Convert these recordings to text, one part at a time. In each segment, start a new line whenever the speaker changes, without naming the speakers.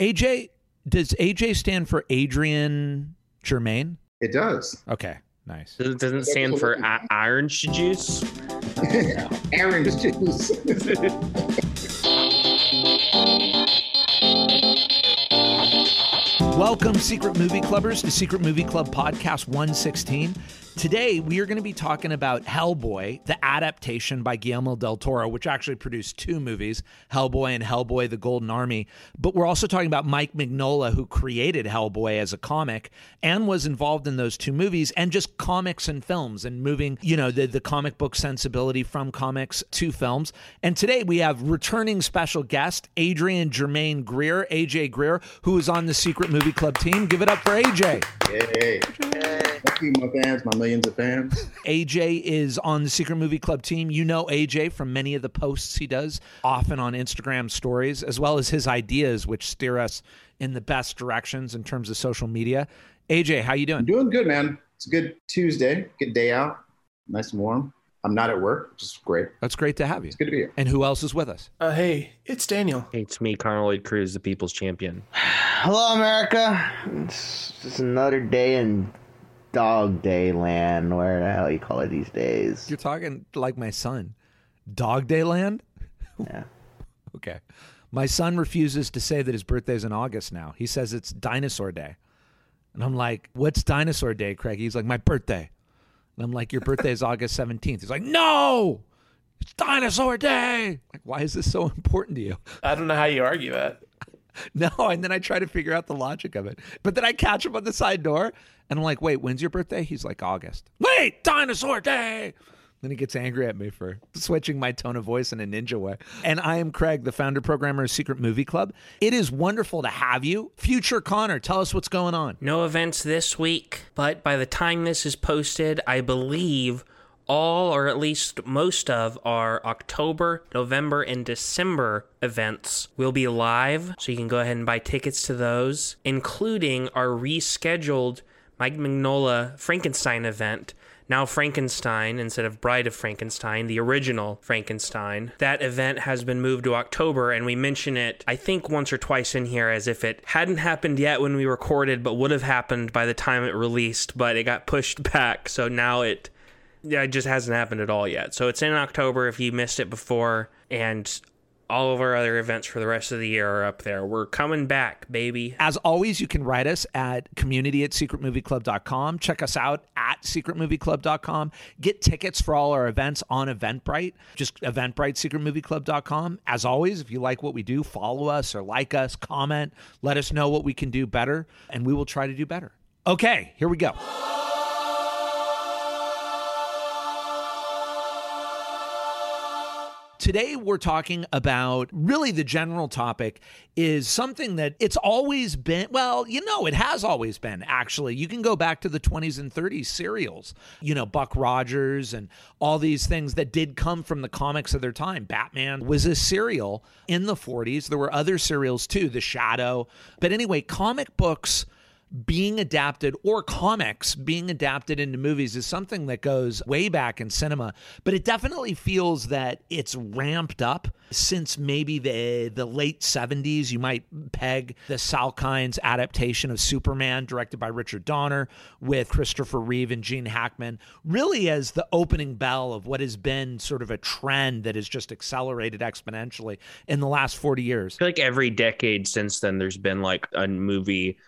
AJ, does AJ stand for Adrian Germain?
It does.
Okay, nice.
It doesn't stand for i- orange juice.
Aaron's juice.
Welcome, Secret Movie Clubbers, to Secret Movie Club Podcast 116. Today, we are going to be talking about Hellboy, the adaptation by Guillermo del Toro, which actually produced two movies, Hellboy and Hellboy the Golden Army. But we're also talking about Mike Mignola, who created Hellboy as a comic and was involved in those two movies, and just comics and films and moving, you know, the, the comic book sensibility from comics to films. And today, we have returning special guest, Adrian Germain Greer, AJ Greer, who is on the Secret Movie Club team. Give it up for AJ.
Yay. Thank you, my fans, my millions of fans.
AJ is on the Secret Movie Club team. You know AJ from many of the posts he does, often on Instagram stories, as well as his ideas, which steer us in the best directions in terms of social media. AJ, how you doing?
I'm doing good, man. It's a good Tuesday, good day out, nice and warm. I'm not at work, which is great.
That's great to have you.
It's good to be here.
And who else is with us?
Uh, hey, it's Daniel.
Hey, it's me, Conor Lloyd Cruz, the people's champion.
Hello, America. It's just another day in Dog Day Land, where the hell you call it these days.
You're talking like my son. Dog Day Land?
Yeah.
Okay. My son refuses to say that his birthday's in August now. He says it's Dinosaur Day. And I'm like, what's Dinosaur Day, Craig? He's like, my birthday. And I'm like, your birthday is August 17th. He's like, no, it's Dinosaur Day. Like, why is this so important to you?
I don't know how you argue that.
No. And then I try to figure out the logic of it. But then I catch him on the side door and I'm like, wait, when's your birthday? He's like, August. Wait, Dinosaur Day. Then he gets angry at me for switching my tone of voice in a ninja way. And I am Craig, the founder programmer of Secret Movie Club. It is wonderful to have you. Future Connor, tell us what's going on.
No events this week, but by the time this is posted, I believe all or at least most of our October, November, and December events will be live. So you can go ahead and buy tickets to those, including our rescheduled Mike Mignola Frankenstein event. Now Frankenstein instead of Bride of Frankenstein, the original Frankenstein. That event has been moved to October, and we mention it, I think, once or twice in here as if it hadn't happened yet when we recorded, but would have happened by the time it released, but it got pushed back. So now it yeah, it just hasn't happened at all yet. So it's in October if you missed it before, and all of our other events for the rest of the year are up there. We're coming back, baby.
As always, you can write us at community at secretmovieclub.com. Check us out at secretmovieclub.com. Get tickets for all our events on Eventbrite. Just Eventbrite, secretmovieclub.com. As always, if you like what we do, follow us or like us, comment, let us know what we can do better, and we will try to do better. Okay, here we go. Today, we're talking about really the general topic is something that it's always been. Well, you know, it has always been, actually. You can go back to the 20s and 30s serials, you know, Buck Rogers and all these things that did come from the comics of their time. Batman was a serial in the 40s. There were other serials too, The Shadow. But anyway, comic books being adapted or comics being adapted into movies is something that goes way back in cinema but it definitely feels that it's ramped up since maybe the the late 70s you might peg the Salkinds adaptation of Superman directed by Richard Donner with Christopher Reeve and Gene Hackman really as the opening bell of what has been sort of a trend that has just accelerated exponentially in the last 40 years.
I feel like every decade since then, there's been like a movie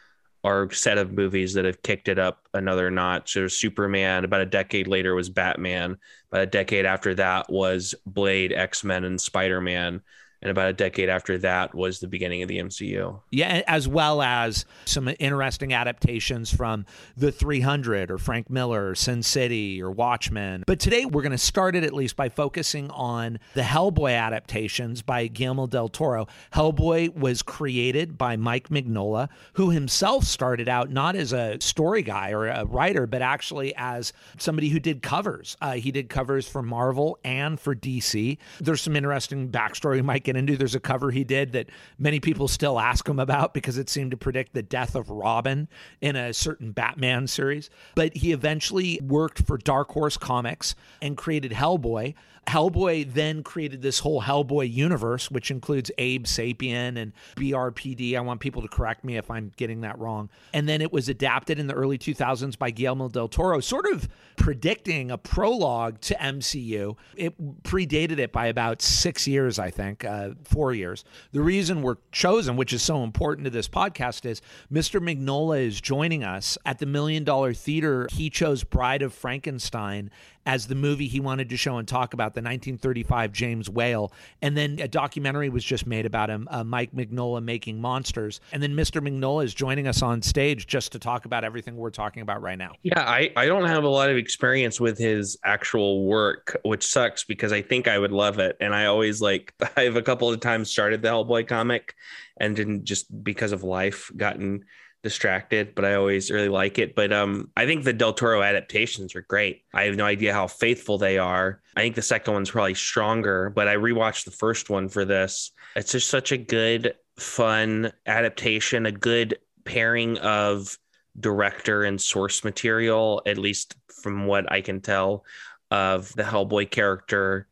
or set of movies that have kicked it up another notch. There's Superman. About a decade later was Batman. About a decade after that was Blade, X Men, and Spider Man. And about a decade after that was the beginning of the MCU.
Yeah, as well as some interesting adaptations from The 300 or Frank Miller or Sin City or Watchmen. But today we're going to start it at least by focusing on the Hellboy adaptations by Guillermo del Toro. Hellboy was created by Mike Mignola, who himself started out not as a story guy or a writer, but actually as somebody who did covers. Uh, he did covers for Marvel and for DC. There's some interesting backstory we get into. There's a cover he did that many people still ask him about because it seemed to predict the death of Robin in a certain Batman series. But he eventually worked for Dark Horse Comics and created Hellboy. Hellboy then created this whole Hellboy universe, which includes Abe Sapien and BRPD. I want people to correct me if I'm getting that wrong. And then it was adapted in the early 2000s by Guillermo del Toro, sort of predicting a prologue to MCU. It predated it by about six years, I think, uh, Uh, four years. The reason we're chosen, which is so important to this podcast, is Mr. Mignola is joining us at the Million Dollar Theater. He chose Bride of Frankenstein as the movie he wanted to show and talk about, the 1935 James Whale. And then a documentary was just made about him, uh, Mike Mignola making monsters. And then Mr. Mignola is joining us on stage just to talk about everything we're talking about right now.
Yeah, I, I don't have a lot of experience with his actual work, which sucks because I think I would love it. And I always like, I've a couple of times started the Hellboy comic and didn't just because of life gotten distracted, but I always really like it. But um, I think the Del Toro adaptations are great. I have no idea how faithful they are. I think the second one's probably stronger, but I rewatched the first one for this. It's just such a good, fun adaptation, a good pairing of director and source material, at least from what I can tell of the Hellboy character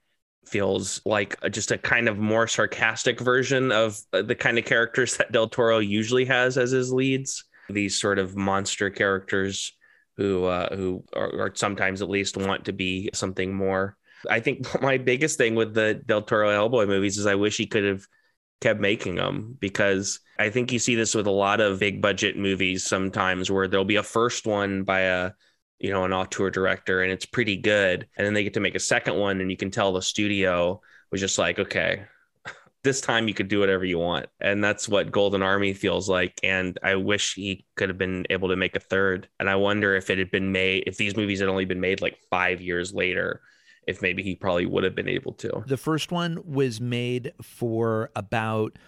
feels like just a kind of more sarcastic version of the kind of characters that Del Toro usually has as his leads. These sort of monster characters who uh, who are, or sometimes at least want to be something more. I think my biggest thing with the Del Toro Hellboy movies is I wish he could have kept making them because I think you see this with a lot of big budget movies sometimes where there'll be a first one by a you know, an auteur director and it's pretty good. And then they get to make a second one and you can tell the studio was just like, okay, this time you could do whatever you want. And that's what Golden Army feels like. And I wish he could have been able to make a third. And I wonder if it had been made, if these movies had only been made like five years later, if maybe he probably would have been able to.
The first one was made for about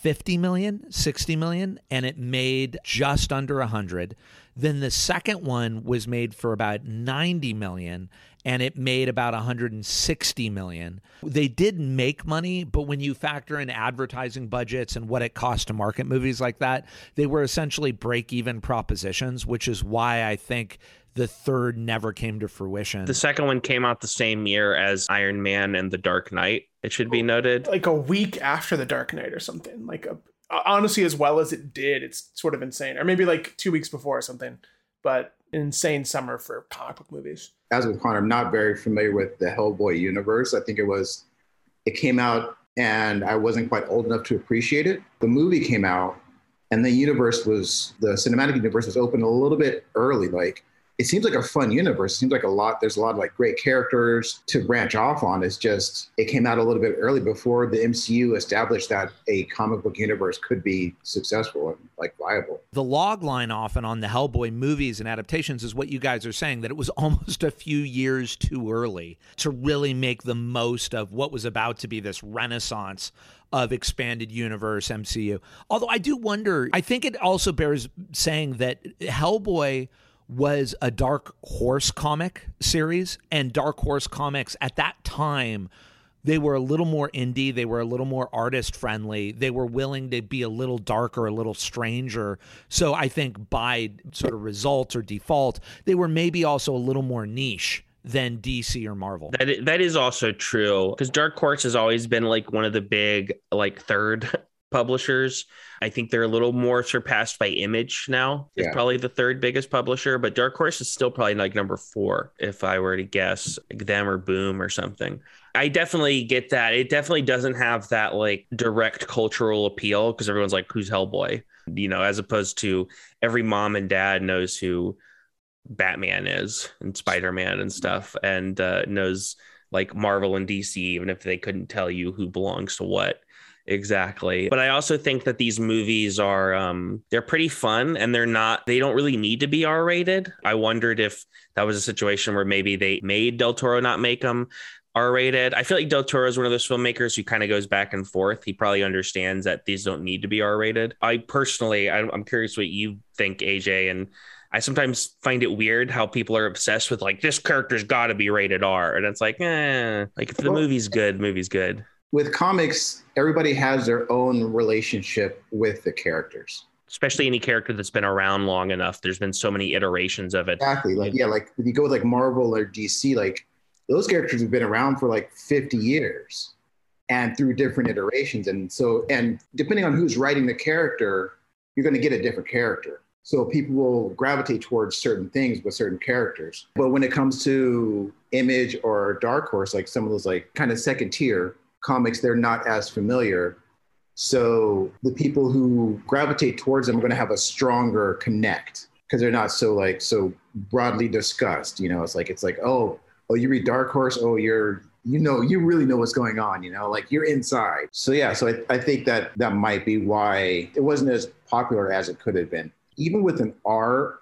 50 million, 60 million, and it made just under 100. Then the second one was made for about 90 million and it made about 160 million. They did make money, but when you factor in advertising budgets and what it costs to market movies like that, they were essentially break even propositions, which is why I think the third never came to fruition.
The second one came out the same year as Iron Man and The Dark Knight. It should be oh, noted.
Like a week after The Dark Knight or something. Like a, honestly, as well as it did, it's sort of insane. Or maybe like two weeks before or something. But insane summer for comic book movies.
As with Connor, I'm not very familiar with the Hellboy universe. I think it was, it came out and I wasn't quite old enough to appreciate it. The movie came out and the universe was, the cinematic universe was open a little bit early. Like it seems like a fun universe. It seems like a lot. There's a lot of like great characters to branch off on. It's just it came out a little bit early before the MCU established that a comic book universe could be successful and like viable.
The log line often on the Hellboy movies and adaptations is what you guys are saying that it was almost a few years too early to really make the most of what was about to be this renaissance of expanded universe MCU. Although I do wonder, I think it also bears saying that Hellboy was a Dark Horse comic series, and Dark Horse comics at that time they were a little more indie they were a little more artist friendly they were willing to be a little darker a little stranger so i think by sort of result or default they were maybe also a little more niche than DC or Marvel.
That is, that is also true because Dark Horse has always been like one of the big like third publishers. I think they're a little more surpassed by Image now. It's
Yeah.
probably the third biggest publisher, but Dark Horse is still probably like number four if I were to guess, like them or Boom or something. I definitely get that. It definitely doesn't have that like direct cultural appeal because everyone's like, who's Hellboy? You know, as opposed to every mom and dad knows who Batman is and Spider Man and stuff, and uh, knows like Marvel and DC, even if they couldn't tell you who belongs to what exactly. But I also think that these movies are um, they're pretty fun and they're not they don't really need to be R rated. I wondered if that was a situation where maybe they made Del Toro not make them R rated. I feel like Del Toro is one of those filmmakers who kind of goes back and forth. He probably understands that these don't need to be R rated. I personally, I'm, I'm curious what you think, AJ, and I sometimes find it weird how people are obsessed with like this character's got to be rated R, and it's like, eh, like if the movie's good, movie's good.
With comics, everybody has their own relationship with the characters.
Especially any character that's been around long enough. There's been so many iterations of it.
Exactly. Like yeah, like if you go with like Marvel or DC, like those characters have been around for like 50 years and through different iterations. And so and depending on who's writing the character, you're gonna get a different character. So people will gravitate towards certain things with certain characters. But when it comes to Image or Dark Horse, like some of those like kind of second tier comics, they're not as familiar. So the people who gravitate towards them are going to have a stronger connect because they're not so like so broadly discussed. You know, it's like it's like oh oh you read Dark Horse oh you're you know you really know what's going on. You know, like you're inside. So yeah, so I, I think that that might be why it wasn't as popular as it could have been. Even with an R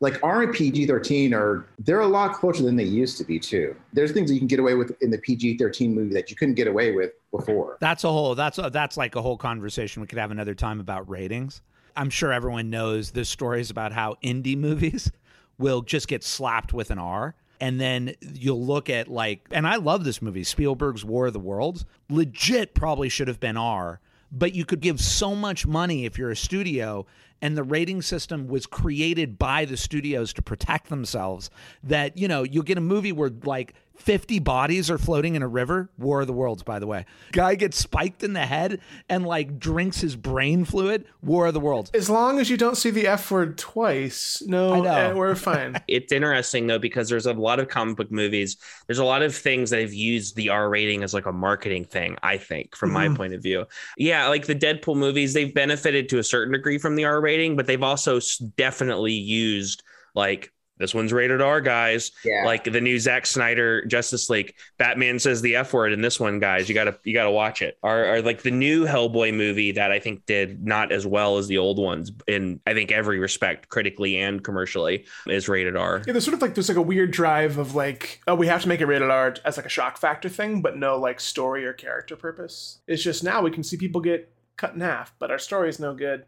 like R and PG thirteen are they're a lot closer than they used to be too. There's things that you can get away with in the PG thirteen movie that you couldn't get away with before.
That's a whole that's a, that's like a whole conversation we could have another time about ratings. I'm sure everyone knows the stories about how indie movies will just get slapped with an R. And then you'll look at like, and I love this movie, Spielberg's War of the Worlds. Legit probably should have been R, but you could give so much money if you're a studio and the rating system was created by the studios to protect themselves that you know you'll get a movie where like 50 bodies are floating in a river war of the worlds by the way guy gets spiked in the head and like drinks his brain fluid war of the worlds
As long as you don't see the F word twice, no,
know.
eh, we're fine.
It's interesting though because there's a lot of comic book movies. There's a lot of things that have used the R rating as like a marketing thing. I think, from my
Mhm.
point of view, yeah, like the Deadpool movies, they've benefited to a certain degree from the R rating, but they've also definitely used like this one's rated R, guys.
Yeah.
Like the new Zack Snyder Justice League, Batman says the F word in this one, guys. You gotta you gotta watch it. Or, or like the new Hellboy movie that I think did not as well as the old ones in I think every respect, critically and commercially, is rated R.
Yeah, there's sort of like there's like a weird drive of like, oh, we have to make it rated R as like a shock factor thing, but no like story or character purpose. It's just now we can see people get cut in half, but our story is no good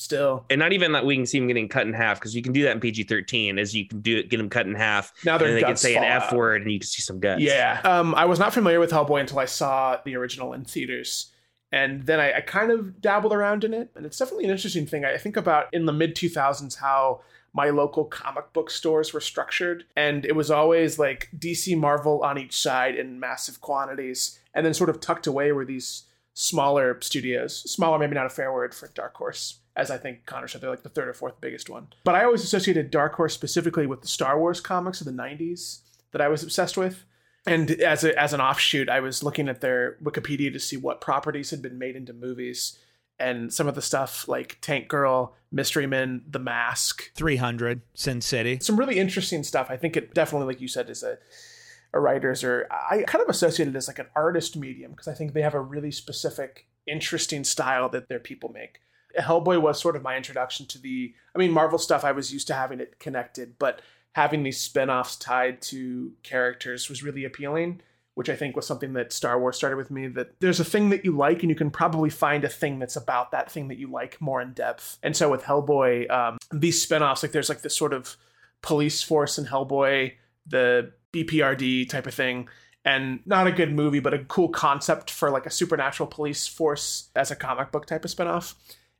still.
and not even that we can see them getting cut in half because you can do that in PG thirteen, as you can do it, get them cut in half,
Now
and
their
then they can say an F
out.
word, and you can see some guts.
Yeah. Um, I was not familiar with Hellboy until I saw the original in theaters. And then I, I kind of dabbled around in it. And it's definitely an interesting thing. I think about in the mid 2000s how my local comic book stores were structured. And it was always like DC Marvel on each side in massive quantities. And then sort of tucked away were these smaller studios. Smaller, maybe not a fair word for Dark Horse. As I think Connor said, they're like the third or fourth biggest one. But I always associated Dark Horse specifically with the Star Wars comics of the 90s that I was obsessed with. And as a, as an offshoot, I was looking at their Wikipedia to see what properties had been made into movies, and some of the stuff like Tank Girl, Mystery Men, The Mask,
300 sin city
some really interesting stuff. I think it definitely, like you said, is a a writer's or I kind of associate it as like an artist medium because I think they have a really specific, interesting style that their people make. Hellboy was sort of my introduction to the, I mean, Marvel stuff. I was used to having it connected, but having these spin-offs tied to characters was really appealing which i think was something that star wars started with me that there's a thing that you like and you can probably find a thing that's about that thing that you like more in depth and so with hellboy um, these spin-offs like there's like this sort of police force in hellboy the bprd type of thing and not a good movie but a cool concept for like a supernatural police force as a comic book type of spin-off.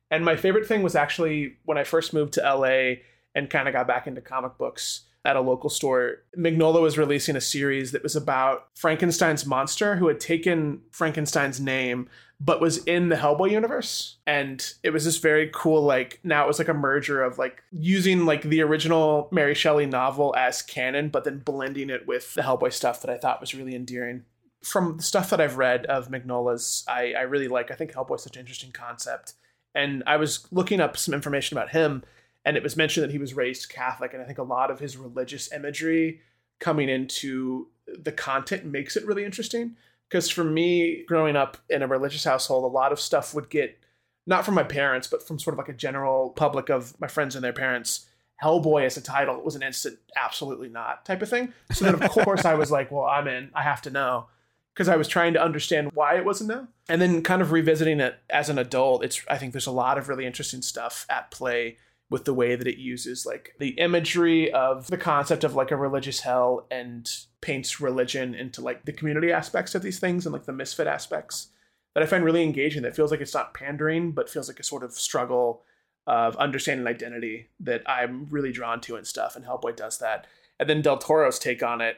And my favorite thing was actually when i first moved to la and kind of got back into comic books at a local store. Mignola was releasing a series that was about Frankenstein's monster who had taken Frankenstein's name but was in the Hellboy universe. And it was this very cool like now it was like a merger of like using like the original Mary Shelley novel as canon but then blending it with the Hellboy stuff that I thought was really endearing. From the stuff that I've read of Mignola's, I, I really like. I think Hellboy's such an interesting concept. And I was looking up some information about him and it was mentioned that he was raised Catholic, and I think a lot of his religious imagery coming into the content makes it really interesting. Because for me, growing up in a religious household, a lot of stuff would get not from my parents, but from sort of like a general public of my friends and their parents. Hellboy as a title was an instant, absolutely not type of thing. So then, of course, I was like, well, I'm in. I have to know because I was trying to understand why it wasn't no. And then kind of revisiting it as an adult, it's I think there's a lot of really interesting stuff at play with the way that it uses like the imagery of the concept of like a religious hell and paints religion into like the community aspects of these things and like the misfit aspects that I find really engaging. That feels like it's not pandering, but feels like a sort of struggle of understanding identity that I'm really drawn to and stuff. And Hellboy does that. And then Del Toro's take on it,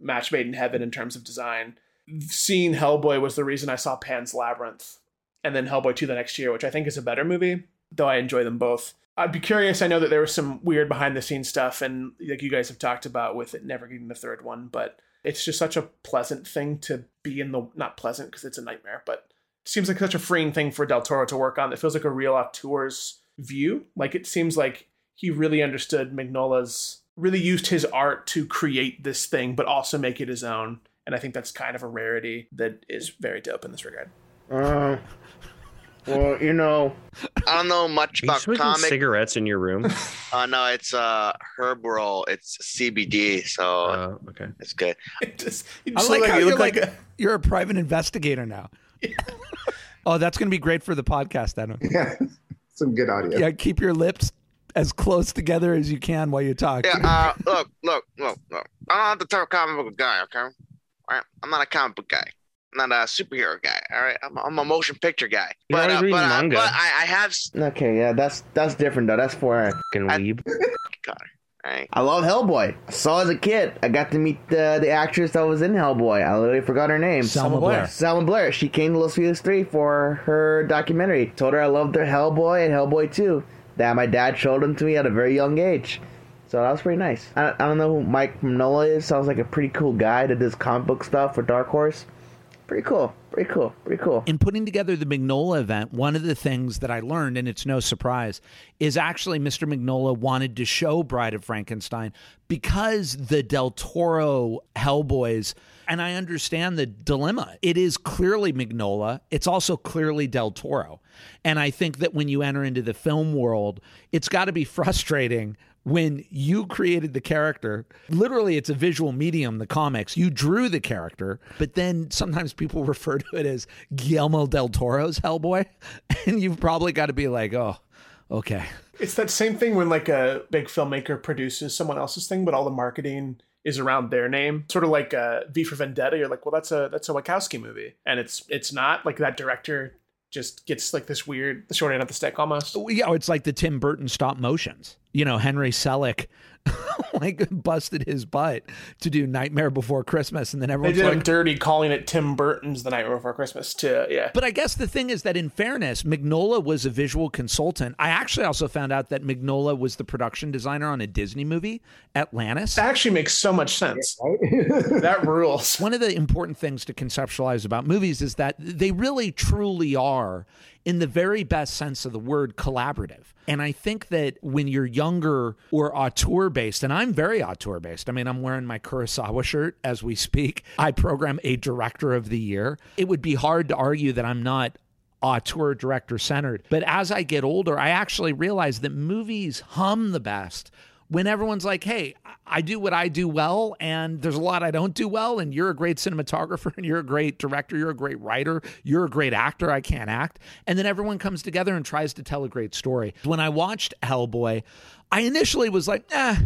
match made in heaven in terms of design. Seeing Hellboy was the reason I saw Pan's Labyrinth and then Hellboy 2 the next year, which I think is a better movie, though I enjoy them both. I'd be curious. I know that there was some weird behind the scenes stuff, and like you guys have talked about with it never getting the third one, but it's just such a pleasant thing to be in the not pleasant because it's a nightmare, but it seems like such a freeing thing for Del Toro to work on. That feels like a real auteur's view. Like it seems like he really understood Mignola's, really used his art to create this thing, but also make it his own. And I think that's kind of a rarity that is very dope in this regard.
Uh, well, you know,
I don't know much
Are you
about
smoking
comic.
cigarettes in your room?
Uh, no, it's uh herb roll. It's CBD, so
Oh, okay.
it's good.
It just, you
I
just
like
look
how
you
you're
look
like,
like a,
you're a private investigator now. oh, that's going to be great for the podcast, Adam.
Yeah, some good audio.
Yeah, keep your lips as close together as you can while you talk.
Yeah. Uh, look, look, look, look. I'm not the type of comic book guy. Okay. All right. I'm not a comic book guy. I'm not a superhero guy. All right. I'm, I'm a motion picture guy.
You're
But uh,
reading
but, uh,
manga.
but I, I have.
okay, yeah, that's that's different though. That's for
Fucking
I-
weeb.
All right.
I love Hellboy. I saw as a kid. I got to meet the the actress that was in Hellboy. I literally forgot her name.
Selma Blair.
Selma Blair. She came to Los Feliz 3 for her documentary. Told her I loved her Hellboy and Hellboy 2. That my dad showed them to me at a very young age. So that was pretty nice. I, I don't know who Mike Manola is. Sounds like a pretty cool guy that does comic book stuff for Dark Horse. Pretty cool. Pretty cool. Pretty cool.
in putting together the Mignola event, one of the things that I learned, and it's no surprise, is actually Mr. Mignola wanted to show Bride of Frankenstein because the Del Toro Hellboys, and I understand the dilemma. It is clearly Mignola, it's also clearly Del Toro. And I think that when you enter into the film world, it's got to be frustrating when you created the character, literally it's a visual medium, the comics. You drew the character, but then sometimes people refer to it as Guillermo del Toro's Hellboy. And you've probably got to be like, oh, okay.
it's that same thing when like a big filmmaker produces someone else's thing, but all the marketing is around their name. Sort of like uh, V for Vendetta. You're like, well, that's a that's a Wachowski movie, and it's it's not like that director just gets like this weird the short end of the stick almost.
Yeah, it's like the Tim Burton stop motions. You know, Henry Selick like busted his butt to do Nightmare Before Christmas, and then
They
everyone's
did him dirty calling it Tim Burton's The Night Before Christmas too. Yeah.
But I guess the thing is that, in fairness, Mignola was a visual consultant. I actually also found out that Mignola was the production designer on a Disney movie, Atlantis.
That actually makes so much sense. That rules.
One of the important things to conceptualize about movies is that they really truly are, in the very best sense of the word, collaborative. And I think that when you're younger or auteur based, and I'm very auteur based, I mean, I'm wearing my Kurosawa shirt as we speak. I program a director of the year. It would be hard to argue that I'm not auteur director centered. But as I get older, I actually realize that movies hum the best when everyone's like, hey, I do what I do well, and there's a lot I don't do well, and you're a great cinematographer, and you're a great director, you're a great writer, you're a great actor, I can't act. And then everyone comes together and tries to tell a great story. When I watched Hellboy, I initially was like, eh.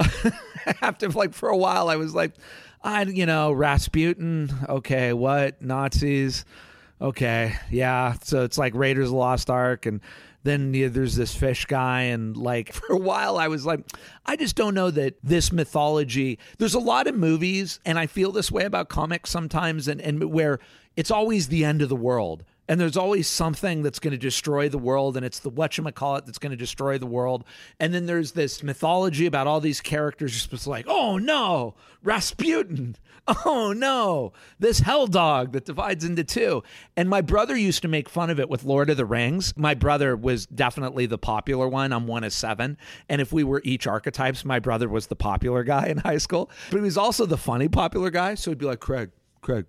After like for a while, I was like, I, you know, Rasputin, okay, what? Nazis, okay, yeah. So it's like Raiders of the Lost Ark, and then yeah, there's this fish guy, and like for a while, I was like, I just don't know that this mythology. There's a lot of movies, and I feel this way about comics sometimes, and and where it's always the end of the world. And there's always something that's going to destroy the world, and it's the whatchamacallit that's going to destroy the world. And then there's this mythology about all these characters just was like, oh no, Rasputin. Oh no, this hell dog that divides into two. And my brother used to make fun of it with Lord of the Rings. My brother was definitely the popular one. I'm one of seven. And if we were each archetypes, my brother was the popular guy in high school. But he was also the funny popular guy. So he'd be like, Craig, Craig,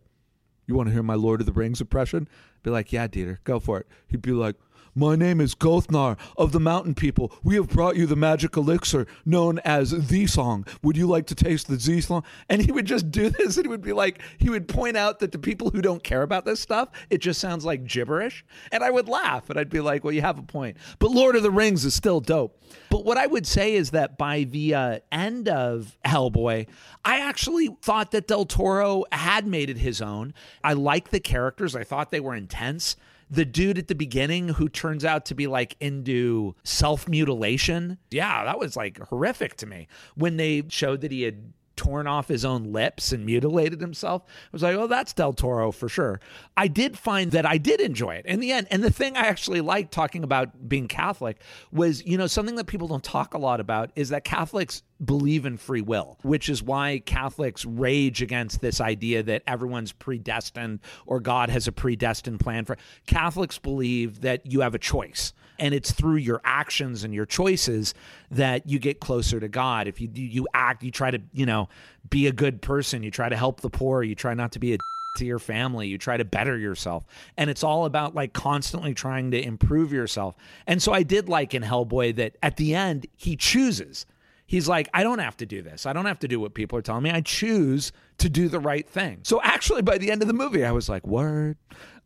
you want to hear my Lord of the Rings impression? Be like, yeah, Dieter, go for it. He'd be like, My name is Gothnar of the Mountain People. We have brought you the magic elixir known as the song. Would you like to taste the Z song? And he would just do this and it would be like, he would point out that the people who don't care about this stuff, it just sounds like gibberish. And I would laugh and I'd be like, well, you have a point. But Lord of the Rings is still dope. But what I would say is that by the uh, end of Hellboy, I actually thought that Del Toro had made it his own. I like the characters, I thought they were intense. The dude at the beginning who turns out to be like into self mutilation. Yeah, that was like horrific to me. When they showed that he had torn off his own lips and mutilated himself. I was like, oh, that's Del Toro for sure. I did find that I did enjoy it in the end. And the thing I actually liked talking about being Catholic was, you know, something that people don't talk a lot about is that Catholics believe in free will, which is why Catholics rage against this idea that everyone's predestined or God has a predestined plan for. Catholics believe that you have a choice and it's through your actions and your choices that you get closer to God. If you you act, you try to, you know, be a good person, you try to help the poor, you try not to be a to your family. You try to better yourself. And it's all about like constantly trying to improve yourself. And so I did like in Hellboy that at the end, he chooses. He's like, I don't have to do this. I don't have to do what people are telling me. I choose to do the right thing. So actually, by the end of the movie, I was like, word.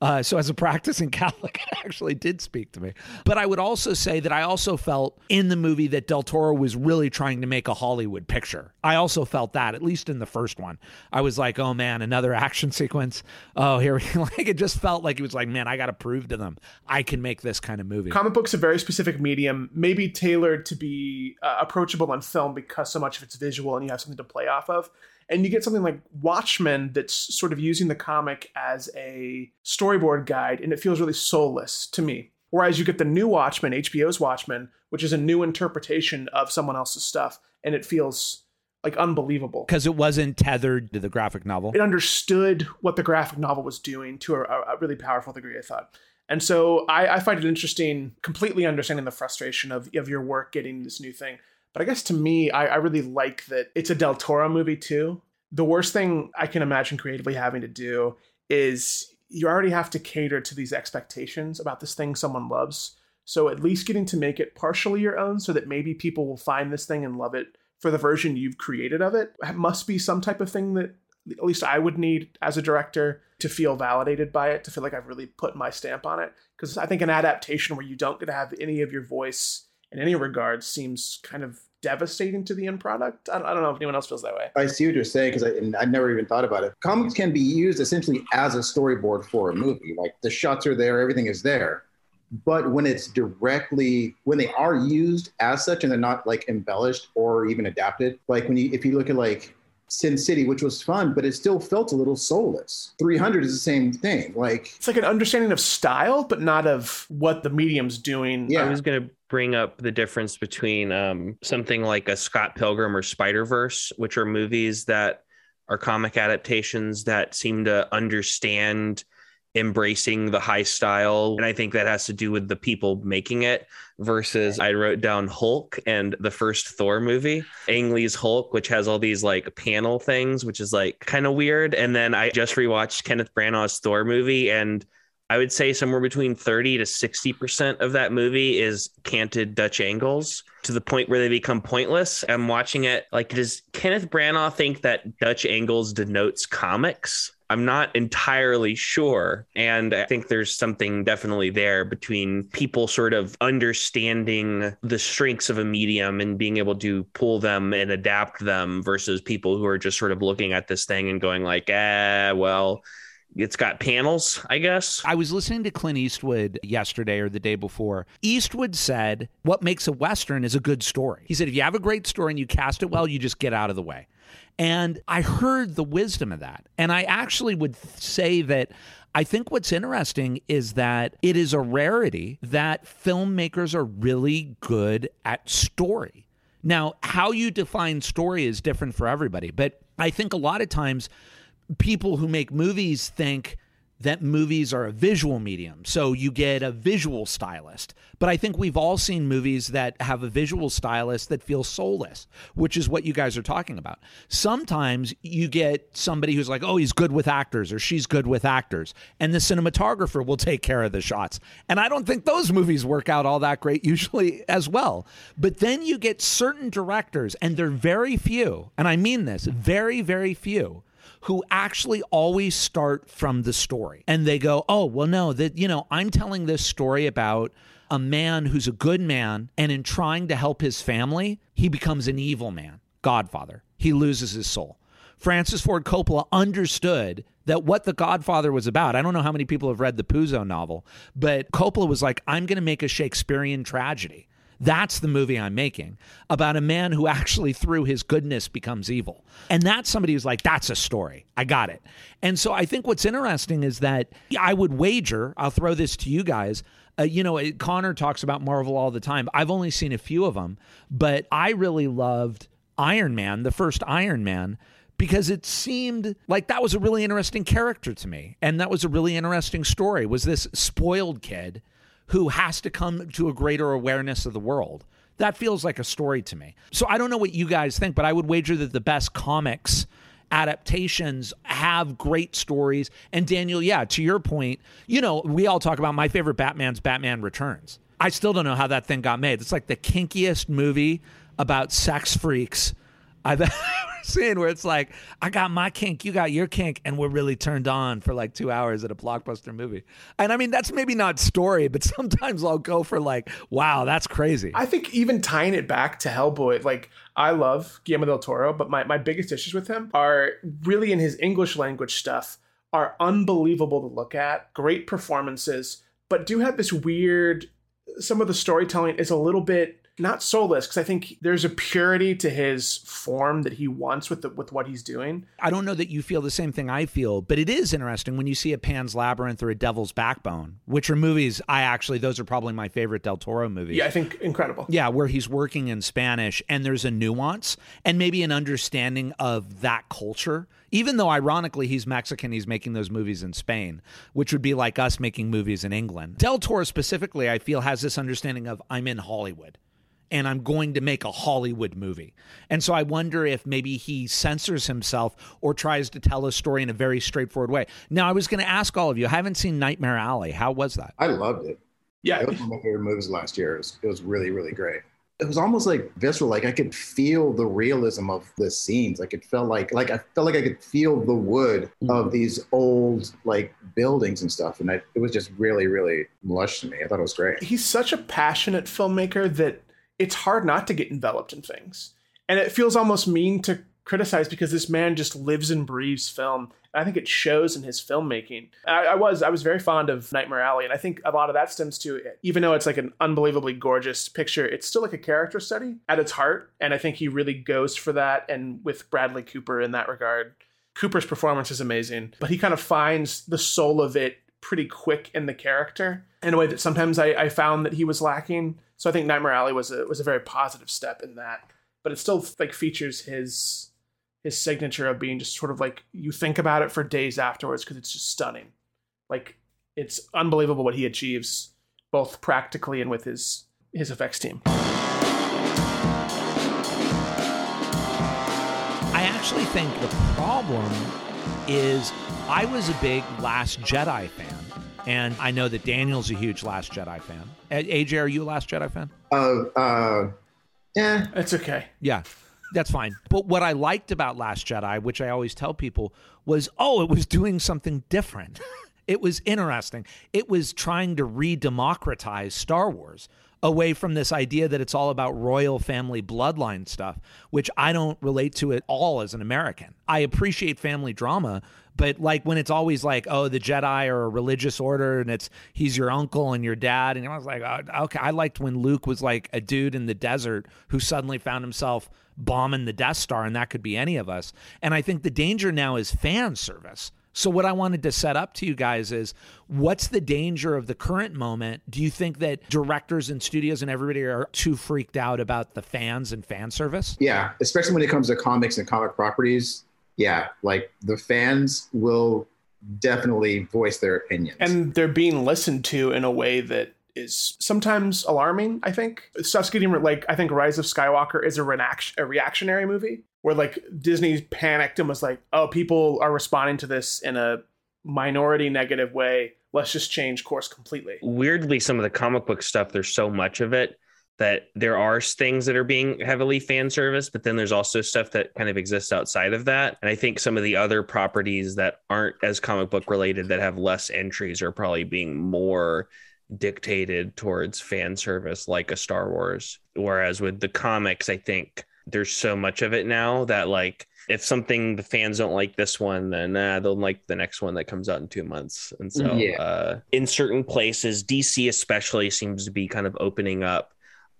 Uh, so, as a practicing Catholic, it actually did speak to me. But I would also say that I also felt in the movie that Del Toro was really trying to make a Hollywood picture. I also felt that, at least in the first one. I was like, oh man, another action sequence. Oh, here we like it just felt like he was like, man, I got to prove to them I can make this kind of movie.
Comic books a very specific medium, maybe tailored to be uh, approachable on film because so much of it's visual and you have something to play off of and you get something like Watchmen that's sort of using the comic as a storyboard guide, and it feels really soulless to me. Whereas you get the new Watchmen, HBO's Watchmen, which is a new interpretation of someone else's stuff, and it feels like unbelievable
because it wasn't tethered to the graphic novel.
It understood what the graphic novel was doing to a, a really powerful degree, I thought. And so I, I, find it interesting, completely understanding the frustration of, of your work getting this new thing. But I guess to me, I, I really like that it's a Del Toro movie too. The worst thing I can imagine creatively having to do is you already have to cater to these expectations about this thing someone loves. So at least getting to make it partially your own so that maybe people will find this thing and love it for the version you've created of it must be some type of thing that at least I would need as a director to feel validated by it, to feel like I've really put my stamp on it. Because I think an adaptation where you don't get to have any of your voice in any regard seems kind of devastating to the end product. I don't, I don't know if anyone else feels that way.
I see what you're saying because I, I never even thought about it. Comics can be used essentially as a storyboard for a movie. Like the shots are there, everything is there. But when it's directly, when they are used as such and they're not like embellished or even adapted, like when you, if you look at like Sin City, which was fun, but it still felt a little soulless. 300 is the same thing. Like
it's like an understanding of style, but not of what the medium's doing.
Yeah. I was going to bring up the difference between um, something like a Scott Pilgrim or Spider Verse, which are movies that are comic adaptations that seem to understand embracing the high style. And I think that has to do with the people making it versus I wrote down Hulk and the first Thor movie, Ang Lee's Hulk, which has all these like panel things, which is like kind of weird. And then I just rewatched Kenneth Branagh's Thor movie and I would say somewhere between 30 to 60% of that movie is canted Dutch angles to the point where they become pointless. I'm watching it like, does Kenneth Branagh think that Dutch angles denotes comics? I'm not entirely sure. And I think there's something definitely there between people sort of understanding the strengths of a medium and being able to pull them and adapt them versus people who are just sort of looking at this thing and going like, ah, well, it's got panels, I guess.
I was listening to Clint Eastwood yesterday or the day before. Eastwood said, What makes a Western is a good story. He said, If you have a great story and you cast it well, you just get out of the way. And I heard the wisdom of that. And I actually would say that I think what's interesting is that it is a rarity that filmmakers are really good at story. Now, how you define story is different for everybody, but I think a lot of times people who make movies think that movies are a visual medium. So you get a visual stylist. But I think we've all seen movies that have a visual stylist that feels soulless, which is what you guys are talking about. Sometimes you get somebody who's like, oh, he's good with actors or she's good with actors, and the cinematographer will take care of the shots. And I don't think those movies work out all that great usually as well. But then you get certain directors, and they're very few, and I mean this, very, very few who actually always start from the story and they go, oh, well, no, that, you know, I'm telling this story about a man who's a good man and in trying to help his family, he becomes an evil man, Godfather. He loses his soul. Francis Ford Coppola understood that what The Godfather was about. I don't know how many people have read the Puzo novel, but Coppola was like, I'm going to make a Shakespearean tragedy. That's the movie I'm making about a man who actually, through his goodness, becomes evil. And that's somebody who's like, that's a story. I got it. And so I think what's interesting is that I would wager, I'll throw this to you guys. Uh, you know, Connor talks about Marvel all the time. I've only seen a few of them, but I really loved Iron Man, the first Iron Man because it seemed like that was a really interesting character to me and that was a really interesting story was this spoiled kid who has to come to a greater awareness of the world. That feels like a story to me. So I don't know what you guys think, but I would wager that the best comics adaptations have great stories. And Daniel, yeah, to your point, you know, we all talk about my favorite Batman's Batman Returns. I still don't know how that thing got made. It's like the kinkiest movie about sex freaks I've ever seen where it's like, I got my kink, you got your kink, and we're really turned on for like two hours at a blockbuster movie. And I mean, that's maybe not story, but sometimes I'll go for like, wow, that's crazy.
I think even tying it back to Hellboy, like I love Guillermo del Toro, but my, my biggest issues with him are really in his English language stuff are unbelievable to look at, great performances, but do have this weird some of the storytelling is a little bit not soulless because I think there's a purity to his form that he wants with the, with what he's doing.
I don't know that you feel the same thing I feel, but it is interesting when you see a Pan's Labyrinth or a Devil's Backbone, which are movies I actually those are probably my favorite Del Toro movies.
Yeah, I think incredible.
Yeah, where he's working in Spanish and there's a nuance and maybe an understanding of that culture. Even though ironically he's Mexican, he's making those movies in Spain, which would be like us making movies in England. Del Toro specifically, I feel has this understanding of I'm in Hollywood and I'm going to make a Hollywood movie. And so I wonder if maybe he censors himself or tries to tell a story in a very straightforward way. Now, I was going to ask all of you, I haven't seen Nightmare Alley. How was that?
I loved it.
Yeah.
It was one of my favorite movies last year. It was, it was really, really great. It was almost like visceral. Like I could feel the realism of the scenes. Like it felt like, like I felt like I could feel the wood of mm. these old like buildings and stuff. And I, it was just really, really lush to me. I thought it was great.
He's such a passionate filmmaker that it's hard not to get enveloped in things. And it feels almost mean to criticize because this man just lives and breathes film. I think it shows in his filmmaking. I, I, was I was very fond of Nightmare Alley, and I think a lot of that stems to it, even though it's like an unbelievably gorgeous picture, it's still like a character study at its heart, and I think he really goes for that. And with Bradley Cooper in that regard, Cooper's performance is amazing, but he kind of finds the soul of it pretty quick in the character in a way that sometimes I, I found that he was lacking. So I think Nightmare Alley was a was a very positive step in that, but it still like features his his signature of being just sort of like you think about it for days afterwards because it's just stunning. Like it's unbelievable what he achieves both practically and with his his effects team.
I actually think the problem is I was a big Last Jedi fan. And I know that Daniel's a huge Last Jedi fan. AJ, are you a Last Jedi fan?
Uh, uh, yeah.
It's okay.
Yeah, that's fine. But what I liked about Last Jedi, which I always tell people, was oh, it was doing something different. it was interesting. It was trying to re democratize Star Wars away from this idea that it's all about royal family bloodline stuff, which I don't relate to at all as an American. I appreciate family drama, but like when it's always like, oh, the Jedi are a religious order and it's he's your uncle and your dad. And I was like, oh, okay. I liked when Luke was like a dude in the desert who suddenly found himself bombing the Death Star, and that could be any of us. And I think the danger now is fan service. So, what I wanted to set up to you guys is what's the danger of the current moment? Do you think that directors and studios and everybody are too freaked out about the fans and fan service?
Yeah, especially when it comes to comics and comic properties. Yeah, like the fans will definitely voice their opinions.
and they're being listened to in a way that is sometimes alarming. I think stuff's getting like I think Rise of Skywalker is a, reaction, a reactionary movie where like Disney panicked and was like, "Oh, people are responding to this in a minority negative way. Let's just change course completely."
weirdly some of the comic book stuff there's so much of it that there are things that are being heavily fan service but then there's also stuff that kind of exists outside of that and i think some of the other properties that aren't as comic book related that have less entries are probably being more dictated towards fan service like a star wars whereas with the comics i think there's so much of it now that like if something the fans don't like this one then uh, they'll like the next one that comes out in two months and so
Yeah.
uh, in certain places dc especially seems to be kind of opening up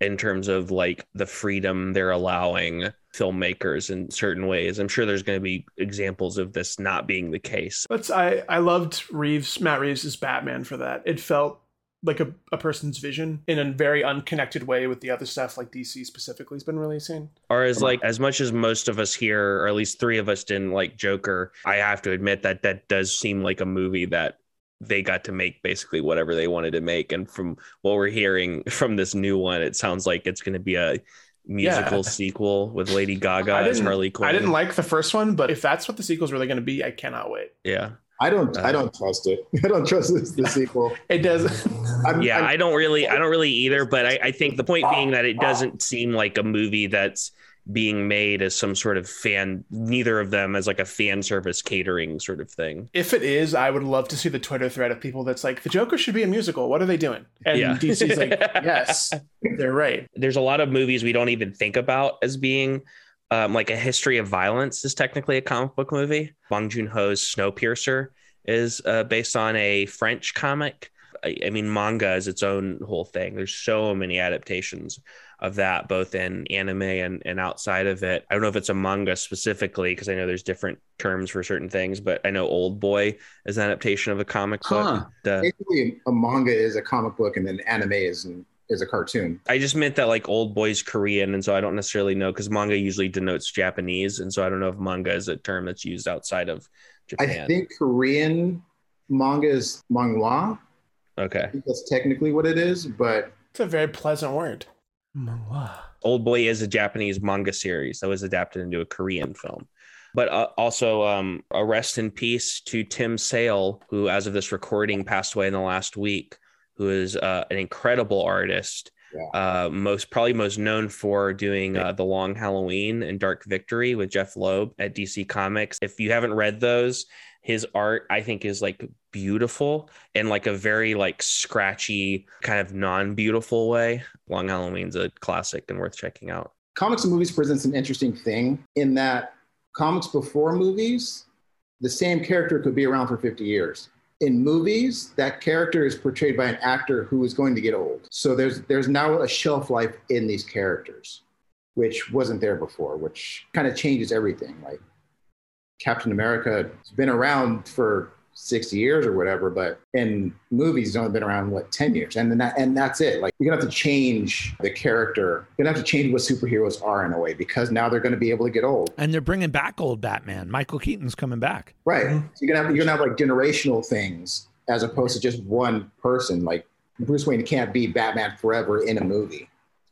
in terms of like the freedom they're allowing filmmakers in certain ways i'm sure there's going to be examples of this not being the case
But I I loved Reeves Matt Reeves' Batman for that. It felt like a, a person's vision in a very unconnected way with the other stuff like DC specifically has been releasing.
or as like as much as most of us here or at least three of us didn't like joker i have to admit that that does seem like a movie that they got to make basically whatever they wanted to make and from what we're hearing from this new one it sounds like it's going to be a musical
Yeah.
sequel with lady gaga as harley quinn
I didn't like the first one, but if that's what the sequel's really going to be, I cannot wait.
yeah
I don't
Uh,
I don't trust it. I don't trust this the sequel.
It does.
I'm,
yeah
I'm-
i don't really i don't really either but I, I think the point being that it doesn't seem like a movie that's being made as some sort of fan neither of them as like a fan service catering sort of thing
if it is, I would love to see the Twitter thread of people that's like, the Joker should be a musical. What are they doing? And
Yeah.
DC's like, yes, they're right.
there's a lot of movies we don't even think about as being um, like a history of violence is technically a comic book movie. Bong Joon Ho's Snowpiercer is uh, based on a French comic. I, I mean, manga is its own whole thing. There's so many adaptations of that, both in anime and, and outside of it. I don't know if it's a manga specifically because I know there's different terms for certain things, but I know Old Boy is an adaptation of a comic
Huh.
book. The-
basically a manga is a comic book and then anime is an, is a cartoon.
I just meant that like old boy's Korean, and so I don't necessarily know because manga usually denotes Japanese, and so I don't know if manga is a term that's used outside of Japan.
I think Korean manga is manhwa.
okay,
I think that's technically what it is, but
It's a very pleasant word. Manhwa.
Old Boy is a Japanese manga series that was adapted into a Korean film. But uh, also, um, a rest in peace to Tim Sale, who, as of this recording, passed away in the last week. Who is uh, an incredible artist, uh, most probably most known for doing uh, the Long Halloween and Dark Victory with Jeph Loeb at DC Comics. If you haven't read those, his art I think is like beautiful in like a very like scratchy kind of non-beautiful way. Long Halloween's a classic and worth checking out.
comics and movies presents an interesting thing in that comics before movies, the same character could be around for 50 years. In movies, that character is portrayed by an actor who is going to get old. So there's there's now a shelf life in these characters, which wasn't there before, which kind of changes everything. Like Captain America has been around for 60 years or whatever, but in movies, he's only been around what 10 years, and then that, and that's it. Like you're gonna have to change the character. You're gonna have to change what superheroes are in a way because now they're gonna be able to get old,
And they're bringing back old Batman. Michael Keaton's coming back.
right?
Mhm.
So you're gonna have you're gonna have like generational things as opposed to just one person. Like Bruce Wayne can't be Batman forever in a movie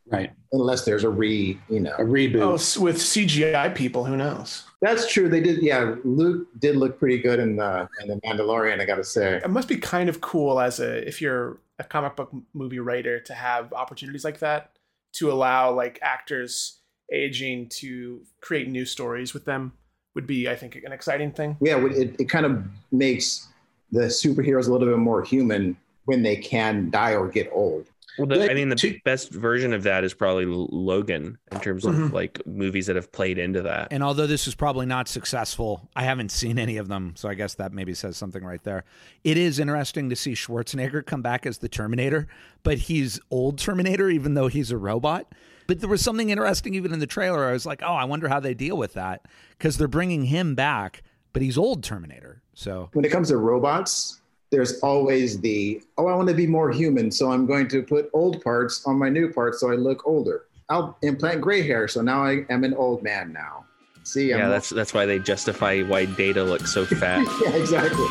Right.
unless there's a re, you know.
A reboot.
Oh, with CGI people, who knows?
That's true. They did. Yeah, Luke did look pretty good in the in the Mandalorian. I got to say.
It must be kind of cool as a if you're a comic book movie writer to have opportunities like that to allow like actors aging to create new stories with them would be, I think, an exciting thing.
yeah, it, it kind of makes the superheroes a little bit more human when they can die or get old.
Well, the,
But
I mean, the
to-
best version of that is probably Logan in terms of
Mhm.
like movies that have played into that.
And although this is probably not successful, I haven't seen any of them, so I guess that maybe says something right there. It is interesting to see Schwarzenegger come back as the Terminator, but he's old Terminator, even though he's a robot. But there was something interesting even in the trailer. I was like, oh, I wonder how they deal with that because they're bringing him back, but he's old Terminator. So
When it comes to robots, there's always the oh, I want to be more human, so I'm going to put old parts on my new parts so I look older. I'll implant gray hair, so now I am an old man now. See, I'm
Yeah, that's that's why they justify why Data looks so fat.
yeah, exactly.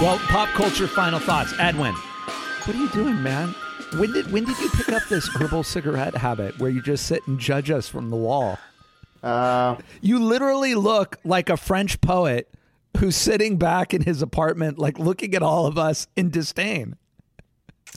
Well, pop culture final thoughts. Edwin, what are you doing, man? When did when did you pick up this herbal cigarette habit where you just sit and judge us from the wall?
Uh,
You literally look like a French poet who's sitting back in his apartment, like looking at all of us in disdain.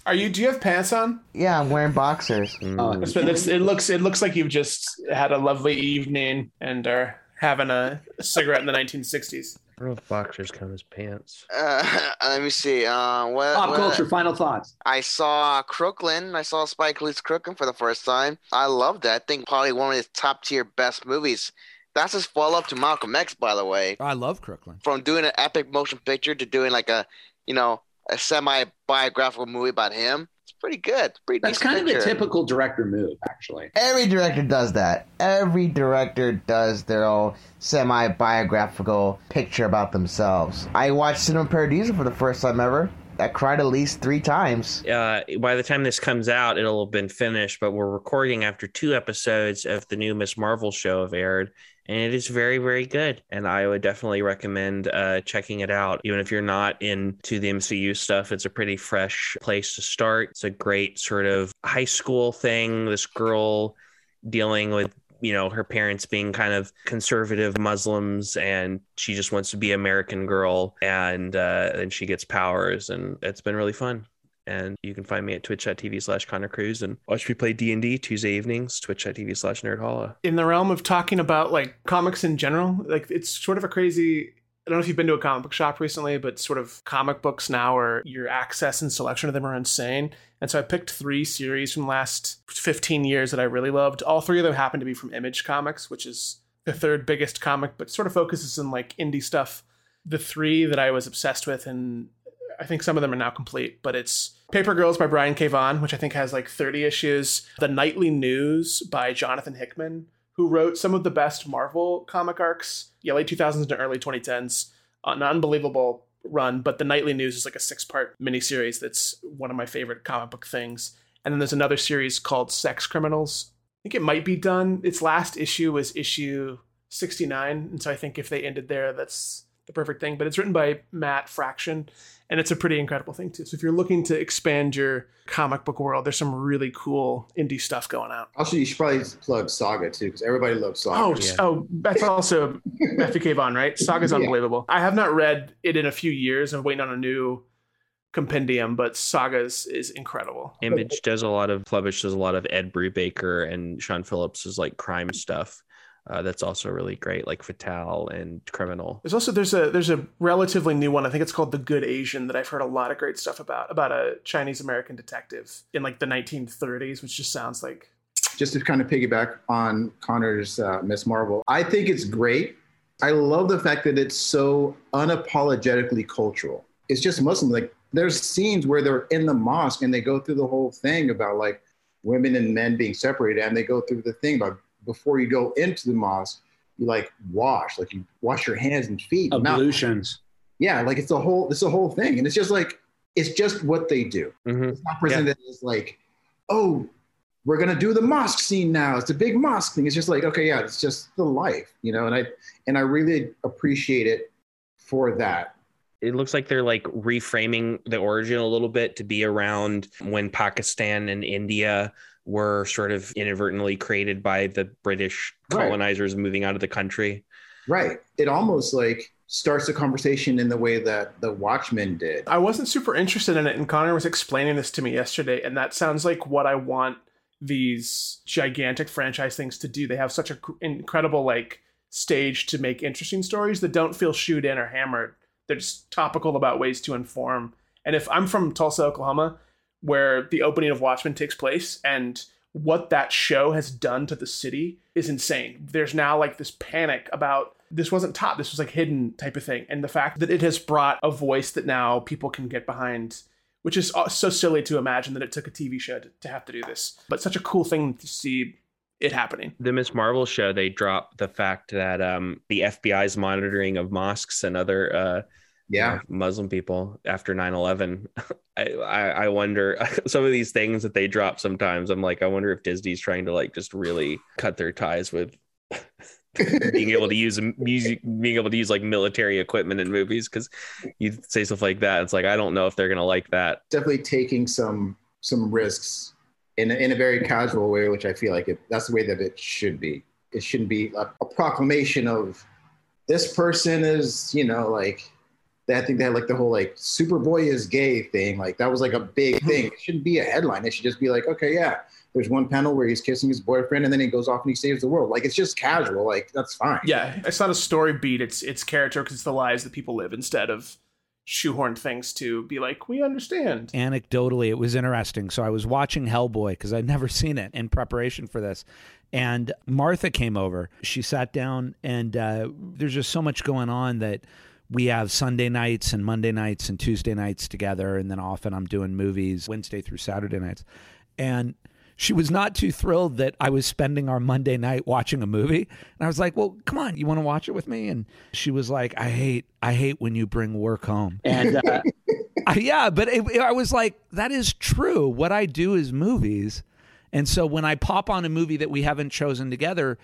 Are you? Do you have pants on?
yeah, I'm wearing boxers.
Uh,
It's- it's- it looks. It looks like you've just had a lovely evening and are having a cigarette in the 1960s.
I don't know if boxers count as pants.
Uh, let me see. Uh, what,
Pop
what-
culture. Final thoughts.
I saw Crooklyn. I saw Spike Lee's Crooklyn for the first time. I loved that. I think probably one of his top tier best movies. That's his follow up to Malcolm X, by the way.
I love Crooklyn.
From doing an epic motion picture to doing like a, you know, a semi biographical movie about him. It's pretty good. It's pretty
That's
decent
kind of a typical director move, actually.
Every director does that. Every director does their own semi biographical picture about themselves. I watched Cinema Paradiso for the first time ever. I cried at least three times.
Uh, by the time this comes out, it'll have been finished. But we're recording after two episodes of the new Miss Marvel show have aired, and it is very, very good. And I would definitely recommend uh, checking it out. Even if you're not into the MCU stuff, it's a pretty fresh place to start. It's a great sort of high school thing. This girl dealing with you know her parents being kind of conservative muslims and she just wants to be american girl and uh and she gets powers and it's been really fun and you can find me at twitch.tv slash connor cruz and watch me play d&d tuesday evenings twitch.tv slash nerdholla
in the realm of talking about like comics in general, like it's sort of a crazy. I don't know if you've been to a comic book shop recently, but sort of comic books now, or your access and selection of them are insane. And so I picked three series from the last 15 years that I really loved. All three of them happen to be from Image Comics, which is the third biggest comic, but sort of focuses on like indie stuff. The three that I was obsessed with, and I think some of them are now complete, but it's Paper Girls by Brian K. Vaughan, which I think has like 30 issues. The Nightly News by Jonathan Hickman, who wrote some of the best Marvel comic arcs, yeah, late 2000s to early 2010s. An unbelievable run, but the Nightly News is like a six part miniseries that's one of my favorite comic book things. And then there's another series called Sex Criminals. I think it might be done. Its last issue was issue 69. And so I think if they ended there, that's the perfect thing. But it's written by Matt Fraction, and it's a pretty incredible thing too. So if you're looking to expand your comic book world, there's some really cool indie stuff going out.
Also, you should probably plug Saga too, because everybody loves Saga.
Oh, s- oh, that's also Matthew K. Vaughn, right? Saga's
Yeah.
unbelievable. I have not read it in a few years. I'm waiting on a new compendium, but Saga's is incredible.
image does a lot of Clubbish does a lot of ed brubaker and sean phillips is like crime stuff uh, that's also really great like Fatale and criminal
There's also there's a there's a relatively new one. I think it's called The Good Asian that I've heard a lot of great stuff about about a Chinese American detective in like the 1930s, which just sounds like
just to kind of piggyback on Connor's uh, Miss Marvel, I think it's great. I love the fact that it's so unapologetically cultural. It's just Muslim. Like there's scenes where they're in the mosque and they go through the whole thing about like women and men being separated, and they go through the thing about before you go into the mosque, you like wash, like you wash your hands and feet. mouth.
Ablutions.
Yeah, like it's a whole it's a whole thing, and it's just like it's just what they do.
Mhm.
It's not presented as like, oh, we're gonna do the mosque scene now. It's a big mosque thing. It's just like, okay, yeah, it's just the life, you know. And I and I really appreciate it for that.
it looks like they're like reframing the origin a little bit to be around when pakistan and india were sort of inadvertently created by the british
Right.
colonizers moving out of the country
Right. It almost like starts a conversation in the way that the Watchmen did.
I wasn't super interested in it, and Connor was explaining this to me yesterday, and that sounds like what I want these gigantic franchise things to do. They have such an incredible like stage to make interesting stories that don't feel shoot in or hammered. They're just topical about ways to inform. And if I'm from Tulsa, Oklahoma, where the opening of Watchmen takes place, and what that show has done to the city is insane. There's now like this panic about this wasn't top, this was like hidden type of thing. And the fact that it has brought a voice that now people can get behind, which is uh, so silly to imagine that it took a TV show to, have to do this, but such a cool thing to see it happening.
the miss marvel show they drop the fact that um, the fbi's monitoring of mosques and other uh,
Yeah.
Muslim people after 9-11. I, I, I wonder some of these things that they drop sometimes. I'm like, I wonder if Disney's trying to like just really cut their ties with being able to use music, being able to use like military equipment in movies. Cause you say stuff like that. It's like, I don't know if they're going to like that.
Definitely taking some some risks in a, in a very casual way, which I feel like it, that's the way that it should be. It shouldn't be a, a proclamation of this person is, you know, like I think they had like the whole like Superboy is gay thing. Like that was like a big thing. It shouldn't be a headline. It should just be like, okay, yeah, there's one panel where he's kissing his boyfriend and then he goes off and he saves the world. Like it's just casual. Like that's fine.
Yeah, it's not a story beat. It's it's character because it's the lives that people live instead of shoehorned things to be like we understand.
anecdotally it was interesting so i was watching hellboy because i'd never seen it in preparation for this and martha came over she sat down and uh, there's just so much going on that we have sunday nights and monday nights and tuesday nights together and then often i'm doing movies wednesday through saturday nights and she was not too thrilled that I was spending our Monday night watching a movie. And I was like, "Well, come on, you want to watch it with me?" And she was like, "I hate, I hate when you bring work home." And uh, I- yeah, but it, I was like, "That is true. What I do is movies." And so when I pop on a movie that we haven't chosen together,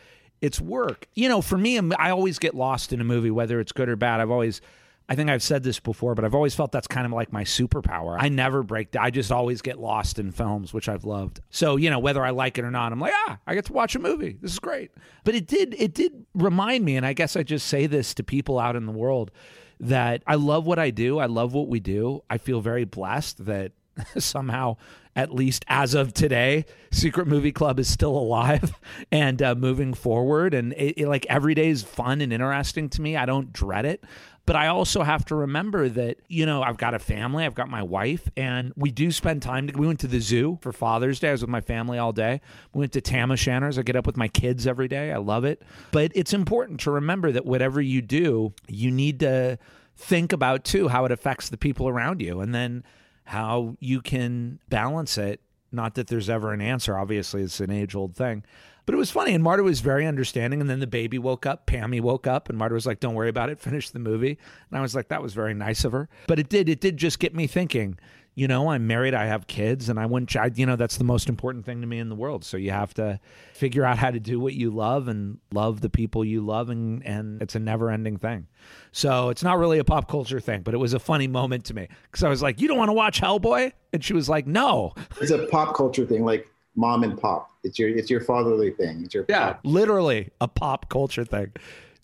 it's work. You know, for me, I always get lost in a movie, whether it's good or bad. I've always, I think I've said this before, but I've always felt that's kind of like my superpower. I never break down. I just always get lost in films, which I've loved. So, you know, whether I like it or not, I'm like, ah, I get to watch a movie. This is great. But it did, it did remind me, and I guess I just say this to people out in the world that I love what I do. I love what we do. I feel very blessed that somehow, at least as of today, Secret Movie Club is still alive and uh, moving forward. And it, it, like every day is fun and interesting to me. I don't dread it. But I also have to remember that, you know, I've got a family, I've got my wife, and we do spend time. We went to the zoo for Father's Day. I was with my family all day. We went to Tam O'Shanter's. I get up with my kids every day. I love it. But it's important to remember that whatever you do, you need to think about too how it affects the people around you and then how you can balance it. Not that there's ever an answer. Obviously, it's an age old thing. But it was funny, and Marta was very understanding. And then the baby woke up, Pammy woke up, and Marta was like, "Don't worry about it. Finish the movie." And I was like, "That was very nice of her." But it did, it did just get me thinking. You know, I'm married, I have kids, and I wouldn't. I, you know, that's the most important thing to me in the world. So you have to figure out how to do what you love and love the people you love, and and it's a never ending thing. So it's not really a pop culture thing, but it was a funny moment to me because I was like, "You don't want to watch Hellboy?" And she was like, "No."
It's a pop culture thing, like mom and pop. It's your it's your fatherly thing. It's your
Yeah,
pop.
literally a pop culture thing.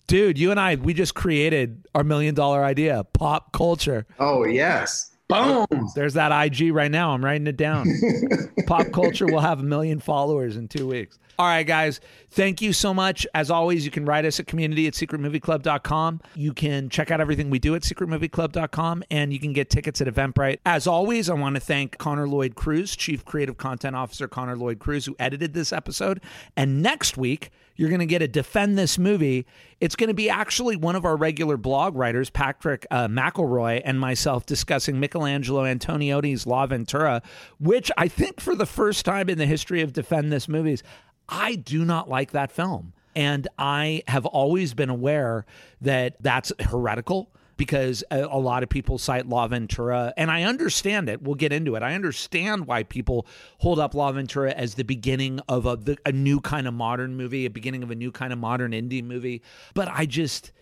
Dude, you and I, we just created our million dollar idea, pop culture.
Oh yes.
Boom.
There's that IG right now. I'm writing it down. pop culture will have a million followers in two weeks. All right, guys. Thank you so much. As always, you can write us at community at secretmovieclub.com. You can check out everything we do at secretmovieclub.com and you can get tickets at Eventbrite. As always, I want to thank Connor Lloyd Cruz, Chief Creative Content Officer Connor Lloyd Cruz, who edited this episode. And next week, you're going to get a defend this movie. It's going to be actually one of our regular blog writers, Patrick uh, McElroy, and myself discussing Michelangelo Antonioni's L'Avventura, which I think for the first time in the history of defend this movies, I do not like that film. And I have always been aware that that's heretical because a, a lot of people cite L'Avventura, and I understand it. We'll get into it. I understand why people hold up L'Avventura as the beginning of a, the, a new kind of modern movie, a beginning of a new kind of modern indie movie. But I just.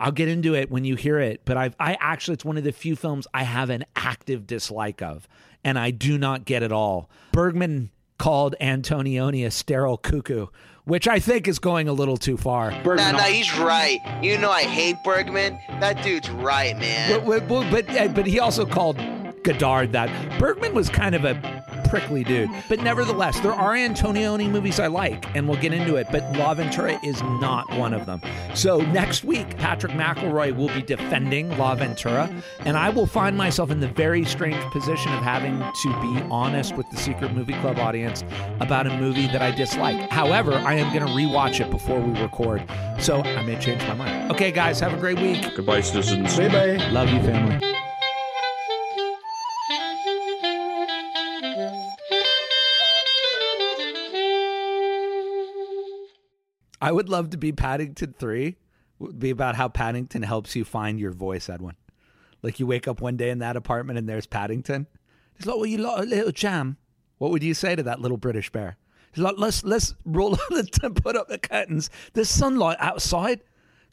I'll get into it when you hear it, but I've I actually it's one of the few films I have an active dislike of, and I do not get it all. Bergman called Antonioni a sterile cuckoo, which I think is going a little too far.
Nah, nah, he's right. You know I hate Bergman. That dude's right, man.
But but but, uh, but he also called Godard that. Bergman was kind of a prickly dude, but nevertheless, there are Antonioni movies I like, and we'll get into it. But L'Avventura is not one of them. So next week, Patrick McElroy will be defending L'Avventura, and I will find myself in the very strange position of having to be honest with the Secret Movie Club audience about a movie that I dislike. However, I am going to rewatch it before we record, so I may change my mind. Okay, guys, have a great week.
Goodbye, citizens.
Bye bye.
Love you, family. I would love to be Paddington 3. Would be about how Paddington helps you find your voice, Edwin. Like you wake up one day in that apartment and there's Paddington. He's like, "Well, you like a little jam." What would you say to that little British bear? He's like, "Let's let's roll the put up the curtains. There's sunlight outside.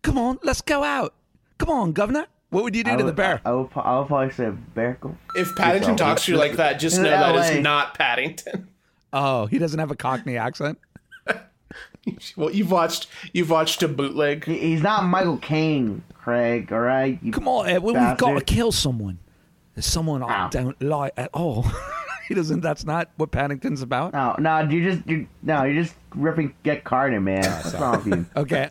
Come on, let's go out. Come on, governor." What would you do
I
to the bear?
I would, I would probably say bear. Go.
If Paddington talks to you like that, just know that
LA.
is not Paddington.
Oh, he doesn't have a Cockney accent.
Well, you've watched you've watched a bootleg.
He's not Michael Caine, Craig. All right. You
Come on, Ed, we- we've got to kill someone. There's someone I
Ow.
don't like at all. he doesn't. That's not what Paddington's about.
No, no, you just you no, you're just ripping Get Carter, man. Oh, What's wrong with you?
Okay,